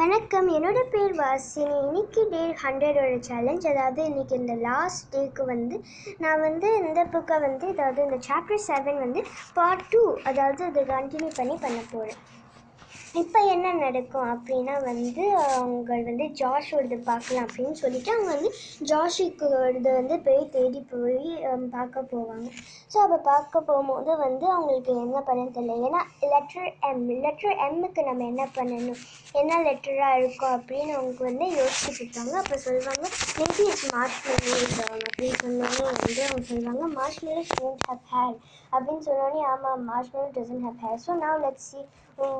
வணக்கம். என்னோட பேர் வாசினி. இன்னைக்கு டே ஹண்ட்ரடோட சேலஞ்ச் அதாவது இன்னைக்கு இந்த லாஸ்ட் டேக்கு வந்து நான் வந்து இந்த புக்கை வந்து அதாவது இந்த சாப்டர் செவன் வந்து பார்ட் டூ அதாவது அதை கண்டினியூ பண்ணி பண்ண போகிறேன் இப்போ என்ன நடக்கும் அப்படின்னா வந்து அவங்க வந்து ஜாஷோடது பார்க்கலாம் அப்படின்னு சொல்லிட்டு அவங்க வந்து ஜாஷுக்கு வந்து போய் தேடி போய் பார்க்க போவாங்க. ஸோ அப்போ பார்க்க போகும்போது வந்து அவங்களுக்கு என்ன பண்ண தெரியல. ஏன்னா லெட்டர் எம் லெட்டர் எம்முக்கு நம்ம என்ன பண்ணணும்? என்ன லெட்டராக இருக்கும் அப்படின்னு அவங்க வந்து யோசிச்சுட்டு இருக்காங்க. அப்போ சொல்லுவாங்க மேபி இட்ஸ் மார்ச் மெலோஸ் அப்படின்னு சொன்னோடனே வந்து அவங்க சொல்லுவாங்க மார்ச் மேலும் டோன்ட் ஹவ் ஹேர் அப்படின்னு சொன்னோடனே ஆமாம் மார்ச் மேலும் டசன்ட் ஹவ் ஹேர் ஸோ நான் let's see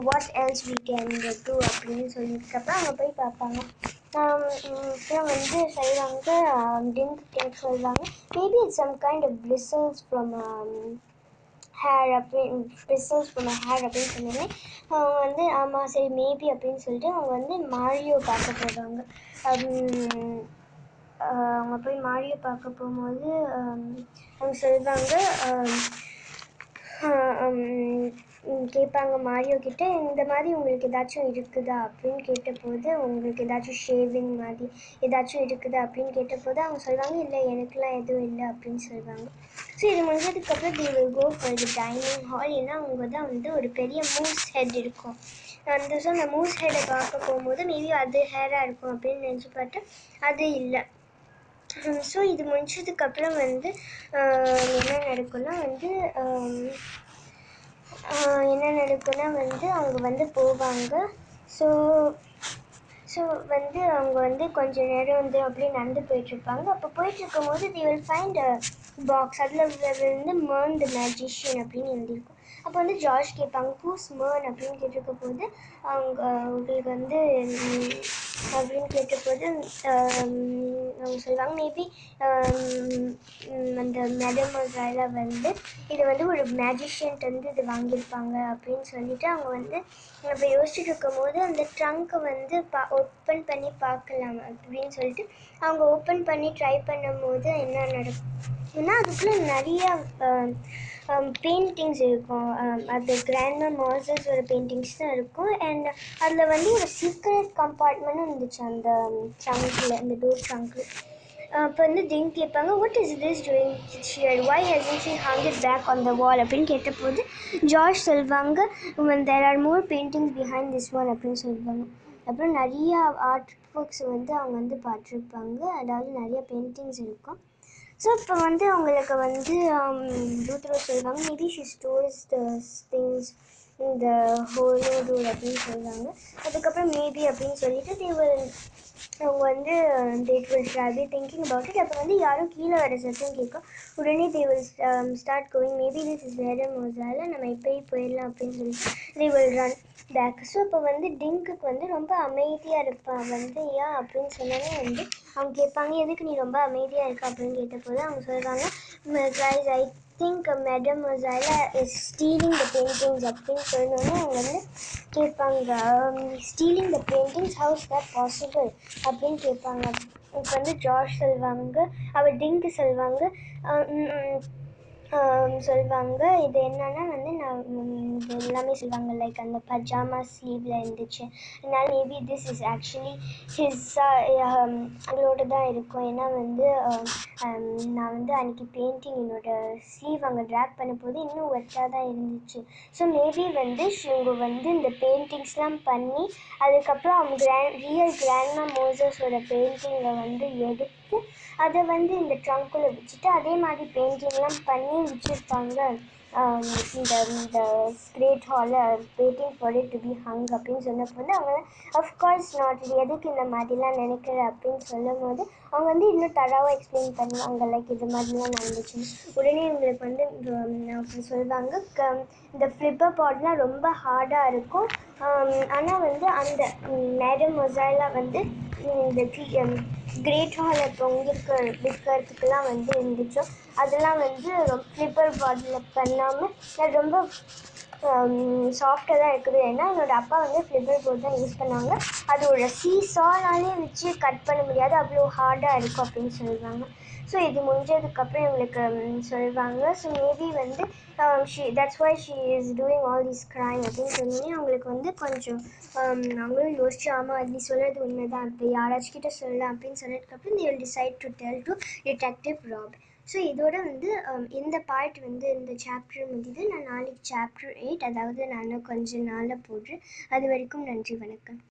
what else we can do அப்படின்னு சொல்லிட்டுக்கப்புறம் அங்கே போய் பார்ப்பாங்க. அப்புறம் வந்து செய்வாங்க டிங்க் டிங்க் சொல்லுவாங்க. Maybe it's some kind of bristles from hair அப்படின்னு பிரிசல்ஸ் ஃப்ரம் ஹேர் அப்படின்னு சொன்னோடனே அவங்க வந்து ஆமாம் சரி மேபி அப்படின்னு சொல்லிட்டு அவங்க வந்து மாரியோ பார்க்க போயிடுவாங்க. அவங்க போய் மாரியோ பார்க்க போகும்போது அவங்க சொல்லுவாங்க கேட்பாங்க மாரியோ கிட்ட இந்த மாதிரி உங்களுக்கு ஏதாச்சும் இருக்குதா அப்படின்னு கேட்டபோது உங்களுக்கு ஏதாச்சும் ஷேவிங் மாதிரி ஏதாச்சும் இருக்குதா அப்படின்னு கேட்டபோது அவங்க சொல்லுவாங்க இல்லை எனக்குலாம் எதுவும் இல்லை அப்படின்னு சொல்லுவாங்க. ஸோ இது முடிஞ்சதுக்கப்புறம் they will go for the dining hall ஏன்னா அவங்க தான் வந்து ஒரு பெரிய மூஸ் ஹெட் இருக்கும். அந்த ஸோ அந்த மூஸ் ஹெட்டை பார்க்க போகும்போது மேபி அது ஹேராக இருக்கும் அப்படின்னு நினச்சி பார்த்தா அது இல்லை. ஸோ இது முடிச்சதுக்கப்புறம் வந்து என்ன நடக்கும்னா வந்து என்ன நடக்கும்னா வந்து அவங்க வந்து போவாங்க. ஸோ ஸோ வந்து அவங்க வந்து கொஞ்ச நேரம் வந்து அப்படியே நடந்து போயிட்டுருப்பாங்க. அப்போ போயிட்டுருக்கும் போது they will find a box அதில் வந்து மேர்ன் த மேஜிஷியன் அப்படின்னு எழுதியிருக்கும். அப்போ வந்து ஜார்ஜ் கேட்பாங்க ஹூஸ் மேர்ன் அப்படின்னு கேட்டிருக்க போது அவங்க அவங்களுக்கு வந்து அப்படின்னு கேட்டபோது அவங்க சொல்லுவாங்க மேபி அந்த மேடம் மொசாயில வந்து இது வந்து ஒரு மேஜிஷியன்ட் வந்து இது வாங்கியிருப்பாங்க அப்படின்னு சொல்லிட்டு அவங்க வந்து இப்போ யோசிச்சுட்டு இருக்கும்போது அந்த ட்ரங்க்கை வந்து பா ஓப்பன் பண்ணி பார்க்கலாம் அப்படின்னு சொல்லிட்டு அவங்க ஓப்பன் பண்ணி ட்ரை பண்ணும்போது என்ன நடக்கும் ஏன்னா அதுக்குள்ளே நிறையா Um, பெயிண்டிங்ஸ் இருக்கும். Um, அது கிராண்ட் கிராண்ட்மா ஒரு பெயிண்டிங்ஸ் தான் இருக்கும். அண்ட் அதில் வந்து ஒரு சீக்ரெட் கம்பார்ட்மெண்ட்டும் இருந்துச்சு அந்த um, ட்ரங்க்கில் அந்த டோர் ட்ரங்க்கில் அப்போ வந்து டிங் கேட்பாங்க what is this doing here why hasn't she hung it back on the wall அப்படின்னு கேட்டபோது ஜார்ஜ் சொல்வாங்க there are more paintings behind this one அப்படின்னு சொல்லுவாங்க அப்புறம் நிறையா ஆர்ட் ஒர்க்ஸ் வந்து அவங்க வந்து பார்த்துருப்பாங்க. அதாவது நிறைய பெயிண்டிங்ஸ் இருக்கும். ஸோ இப்போ வந்து அவங்களுக்கு வந்து um, ரூத்ரோ சொல்லுவாங்க. Maybe she stores the things இந்த ஹோலோ ரூல் அப்படின்னு சொல்லுவாங்க. அதுக்கப்புறம் மேபி அப்படின்னு சொல்லிட்டு தேவர் அவங்க வந்து they will travel thinking about it அப்போ வந்து யாரும் கீழே வர சத்தம் கேட்கும். உடனே they will start going maybe this is வேற மோசால நம்ம இப்போயே போயிடலாம் அப்படின்னு சொல்லி they will run back so இப்போ வந்து டிங்குக்கு வந்து ரொம்ப அமைதியாக இருப்பான் வந்து ஏன் அப்படின்னு சொன்னாலே வந்து அவங்க கேட்பாங்க எதுக்கு நீ ரொம்ப அமைதியாக இருக்க? அப்படின்னு கேட்டபோது அவங்க சொல்கிறாங்க கைஸ் ஐ திங்க் மேடம் மொசாயில இஸ் ஸ்டீலிங் த பெயிண்டிங்ஸ் அப்படின்னு சொன்னோன்னே அவங்க வந்து கேட்பாங்க stealing the paintings how's that possible அப்படின்னு கேட்பாங்க. இப்போ வந்து ஜார்ஜ் சொல்லுவாங்க அவர் டிங்கு சொல்லுவாங்க சொல்லுவாங்க இது என்னன்னா வந்து நான் இது எல்லாமே சொல்லுவாங்க லைக் அந்த பஜாமா ஸ்லீவில் இருந்துச்சு. அதனால maybe this is actually his அவங்களோட தான் இருக்கும். ஏன்னா வந்து நான் வந்து அன்றைக்கி பெயிண்டிங் என்னோட ஸ்லீவ் அங்கே ட்ராக் பண்ணும்போது இன்னும் ஒர்த்தாக தான் இருந்துச்சு. ஸோ மேபி வந்து இவங்க வந்து இந்த பெயிண்டிங்ஸ்லாம் பண்ணி அதுக்கப்புறம் அவங்க கிராண்ட் ரியல் கிராண்ட்மா மோசஸோட பெயிண்டிங்கை வந்து எடுத்து அதை வந்து இந்த ட்ரங்க்குள்ளே வச்சுட்டு அதே மாதிரி பெயிண்டிங்லாம் பண்ணி வச்சுருப்பாங்க. இந்த இந்த கிரேட் ஹாலில் waiting for it to be hung அப்படின்னு சொன்னப்போ வந்து அவங்க அஃப்கோர்ஸ் நாட் இது எதுக்கு இந்த மாதிரிலாம் நினைக்கிற? அப்படின்னு சொல்லும் போது அவங்க வந்து இன்னும் தராவாக எக்ஸ்பிளைன் பண்ணுவாங்க. லைக் இது மாதிரிலாம் நடந்துச்சு. உடனே இவங்களுக்கு வந்து அப்படி சொல்லுவாங்க. க- இந்த ஃப்ளிப்பர் பாட்லாம் ரொம்ப ஹார்டாக இருக்கும். ஆனால் வந்து அந்த நேரம் மொசைலாக வந்து இந்த கிரேட் ஹால் இப்போ உங்களுக்கு விற்கிறதுக்கெல்லாம் வந்து இருந்துச்சோ. அதெல்லாம் வந்து ரொம்ப ஃப்ளிப்பர் பாட்டில் பண்ணாமல் ரொம்ப Um, சாஃப்டாக தான் இருக்குது. ஏன்னா என்னோடய அப்பா வந்து ஃப்ளிப்பர் போர்ட் தான் யூஸ் பண்ணாங்க அதோட சீசானாலே வச்சு கட் பண்ண முடியாது. அவ்வளோ ஹார்டாக இருக்கும் அப்படின்னு சொல்லுவாங்க. ஸோ இது முடிஞ்சதுக்கப்புறம் எங்களுக்கு um, சொல்லுவாங்க. ஸோ மேபி வந்து she that's why she is doing all this crime அப்படின்னு சொல்லி அவங்களுக்கு வந்து கொஞ்சம் um, அவங்களும் யோசிச்சு ஆமாம் நீ சொல்கிறது உண்மைதான். இப்போ யாராச்சும் கிட்ட சொல்லலாம். அப்படின்னு சொன்னதுக்கப்புறம் they will decide to tell to detective Rob so இதோட வந்து um, இந்த பார்ட் வந்து இந்த சாப்டர் முடியுது நான் நாளைக்கு சாப்டர் எயிட் அதாவது நான் கொஞ்சம் நாளில் போடுறேன் அது வரைக்கும் நன்றி வணக்கம்.